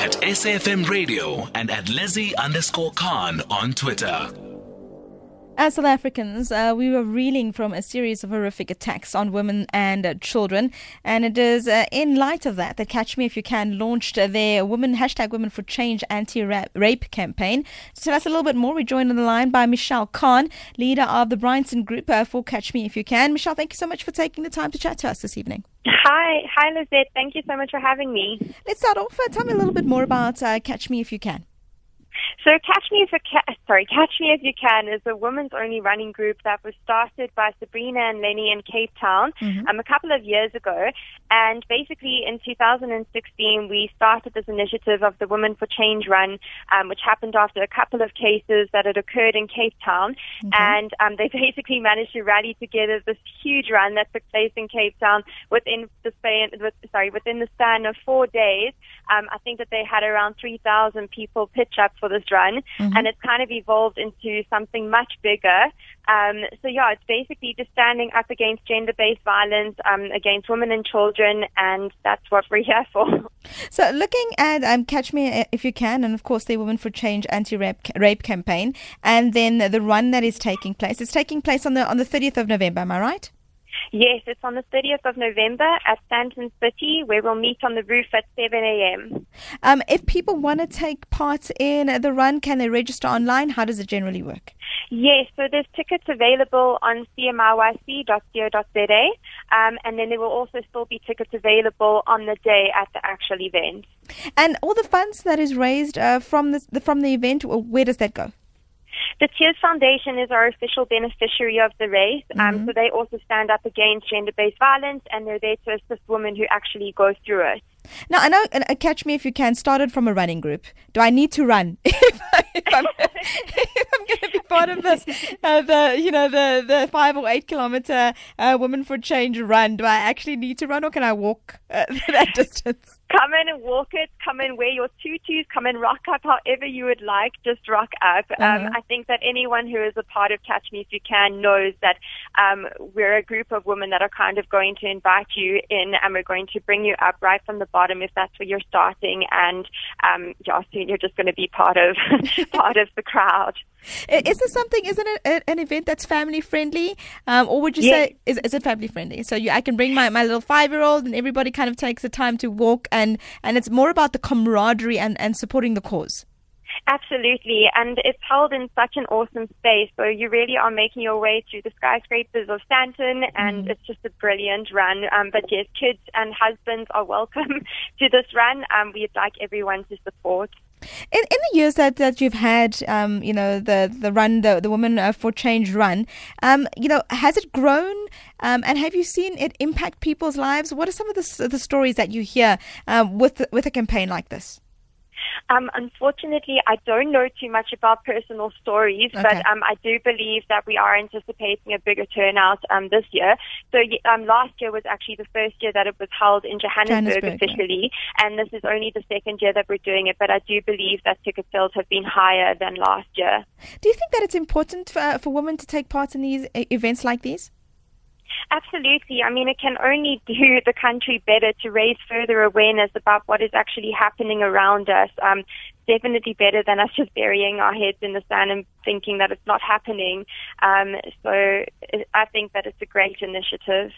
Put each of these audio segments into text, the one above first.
at SAFM Radio and at Leslie underscore Khan on Twitter. As South Africans, uh, we were reeling from a series of horrific attacks on women and uh, children. And it is uh, in light of that that Catch Me If You Can launched their women hashtag Women for Change anti-rape campaign. To tell us a little bit more, we're joined on the line by Michelle Kahn, leader of the Bryanston Group uh, for Catch Me If You Can. Michelle, thank you so much for taking the time to chat to us this evening. Hi, hi Lizette. Thank you so much for having me. Let's start off. Uh, tell me a little bit more about uh, Catch Me If You Can. So Catch Me If You Can, sorry, Catch Me If You Can is a women's only running group that was started by Sabrina and Lenny in Cape Town mm-hmm. um, a couple of years ago. And basically in 2016, we started this initiative of the Women for Change Run, um, which happened after a couple of cases that had occurred in Cape Town. Mm-hmm. And um, they basically managed to rally together this huge run that took place in Cape Town within the span, with, sorry, within the span of four days. Um, I think that they had around 3,000 people pitch up for this run, mm-hmm. and it's kind of evolved into something much bigger. Um, so yeah, it's basically just standing up against gender-based violence um, against women and children, and that's what we're here for. So looking at um, Catch Me If You Can, and of course the Women for Change anti-rape rape campaign, and then the run that is taking place. It's taking place on the on the 30th of November. Am I right? Yes, it's on the 30th of November at Sandton City, where we'll meet on the roof at 7 a.m. Um, if people want to take part in the run, can they register online? How does it generally work? Yes, so there's tickets available on cmiyc.co.za, um, and then there will also still be tickets available on the day at the actual event. And all the funds that is raised uh, from the from the event, where does that go? The Tears Foundation is our official beneficiary of the race. Um, mm-hmm. So they also stand up against gender based violence and they're there to assist women who actually go through it. Now, I know, uh, catch me if you can, started from a running group. Do I need to run if, I, am going to be part of this, uh, the, you know, the, the five or eight kilometer uh, Women for Change run? Do I actually need to run or can I walk uh, that distance? Come in and walk it, come in, wear your tutus, come and rock up however you would like, just rock up. Um, uh-huh. Um, I think that anyone who is a part of Catch Me If You Can knows that um, we're a group of women that are kind of going to invite you in and we're going to bring you up right from the bottom if that's where you're starting and um, yeah, soon you're just going to be part of part of the crowd. Is this something? Isn't it an event that's family friendly, um, or would you yes. say is, is it family friendly? So you, I can bring my, my little five year old, and everybody kind of takes the time to walk, and and it's more about the camaraderie and and supporting the cause. Absolutely, and it's held in such an awesome space. So you really are making your way through the skyscrapers of Sandton, and mm. it's just a brilliant run. Um, but yes, kids and husbands are welcome to this run. Um, we'd like everyone to support. In, in the years that, that you've had, um, you know, the, the run, the, the Women uh, for Change run, um, you know, has it grown? Um, and have you seen it impact people's lives? What are some of the, the stories that you hear um, with, with a campaign like this? Um, unfortunately, I don't know too much about personal stories, okay. but um, I do believe that we are anticipating a bigger turnout um, this year. So um, last year was actually the first year that it was held in Johannesburg, Johannesburg officially, yeah. and this is only the second year that we're doing it. But I do believe that ticket sales have been higher than last year. Do you think that it's important for, for women to take part in these events like these? Absolutely. I mean, it can only do the country better to raise further awareness about what is actually happening around us. Um, definitely better than us just burying our heads in the sand and thinking that it's not happening. Um, so I think that it's a great initiative.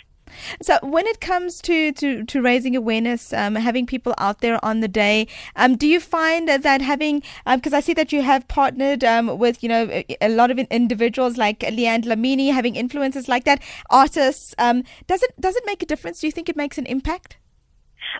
So, when it comes to, to, to raising awareness, um, having people out there on the day, um, do you find that having, because um, I see that you have partnered um, with, you know, a, a, lot of individuals like Leanne Dlamini, having influences like that, artists, um, does it does it make a difference? Do you think it makes an impact?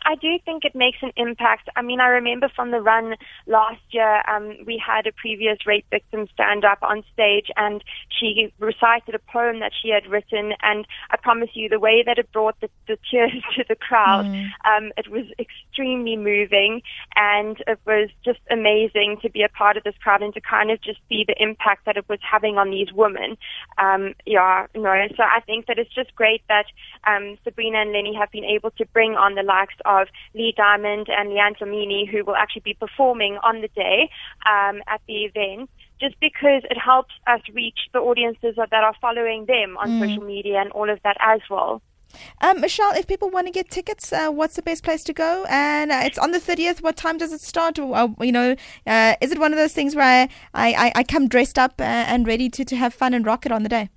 I do think it makes an impact. I mean, I remember from the run last year, um, we had a previous rape victim stand up on stage and she recited a poem that she had written. And I promise you, the way that it brought the, the tears to the crowd, mm. um, it was extremely moving and it was just amazing to be a part of this crowd and to kind of just see the impact that it was having on these women. Um, yeah, no, so I think that it's just great that um, Sabrina and Lenny have been able to bring on the likes of Lee Diamond and Leanne Dlamini, who will actually be performing on the day um, at the event just because it helps us reach the audiences that are following them on mm. social media and all of that as well. Um, Michelle, if people want to get tickets, uh, what's the best place to go? And uh, it's on the 30th. What time does it start? Uh, you know, uh, is it one of those things where I, I, I come dressed up uh, and ready to, to have fun and rock it on the day?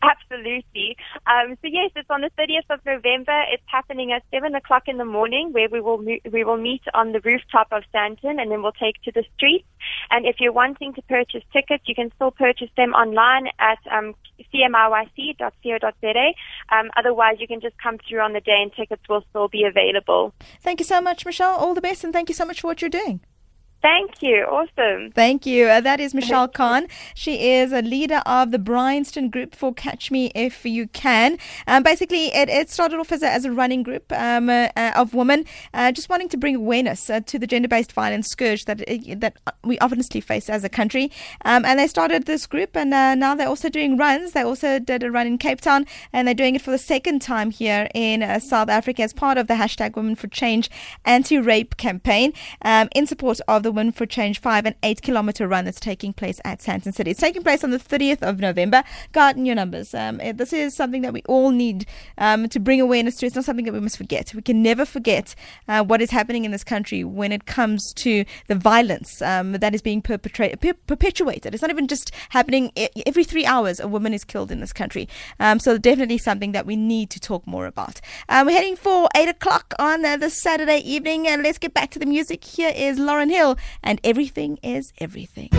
Absolutely. Um, so yes, it's on the 30th of November. It's happening at seven o'clock in the morning, where we will mo- we will meet on the rooftop of Sandton, and then we'll take to the streets. And if you're wanting to purchase tickets, you can still purchase them online at um, cmiyc.co.za. Um, otherwise, you can just come through on the day, and tickets will still be available. Thank you so much, Michelle. All the best, and thank you so much for what you're doing. Thank you. Awesome. Thank you. Uh, that is Michelle Kahn. She is a leader of the Bryanston group for Catch Me If You Can. Um, basically, it, it started off as a, as a running group um, uh, uh of women uh, just wanting to bring awareness uh, to the gender based violence scourge that that we obviously face as a country. Um, and they started this group, and now they're also doing runs. They also did a run in Cape Town, and they're doing it for the second time here in South Africa as part of the hashtag Women for Change anti rape campaign um, in support of the the Women for Change 5 and 8 kilometer run that's taking place at Sandton City. It's taking place on the 30th of November. Garden your numbers. Um, eh, this is something that we all need um, to bring awareness to. It's not something that we must forget. We can never forget uh, what is happening in this country when it comes to the violence um, that is being perpetrated, per- perpetuated. It's not even just happening every three hours. A woman is killed in this country. Um, so definitely something that we need to talk more about. Um, we're heading for eight o'clock on uh, this Saturday evening, and let's get back to the music. Here is Lauryn Hill and everything is everything.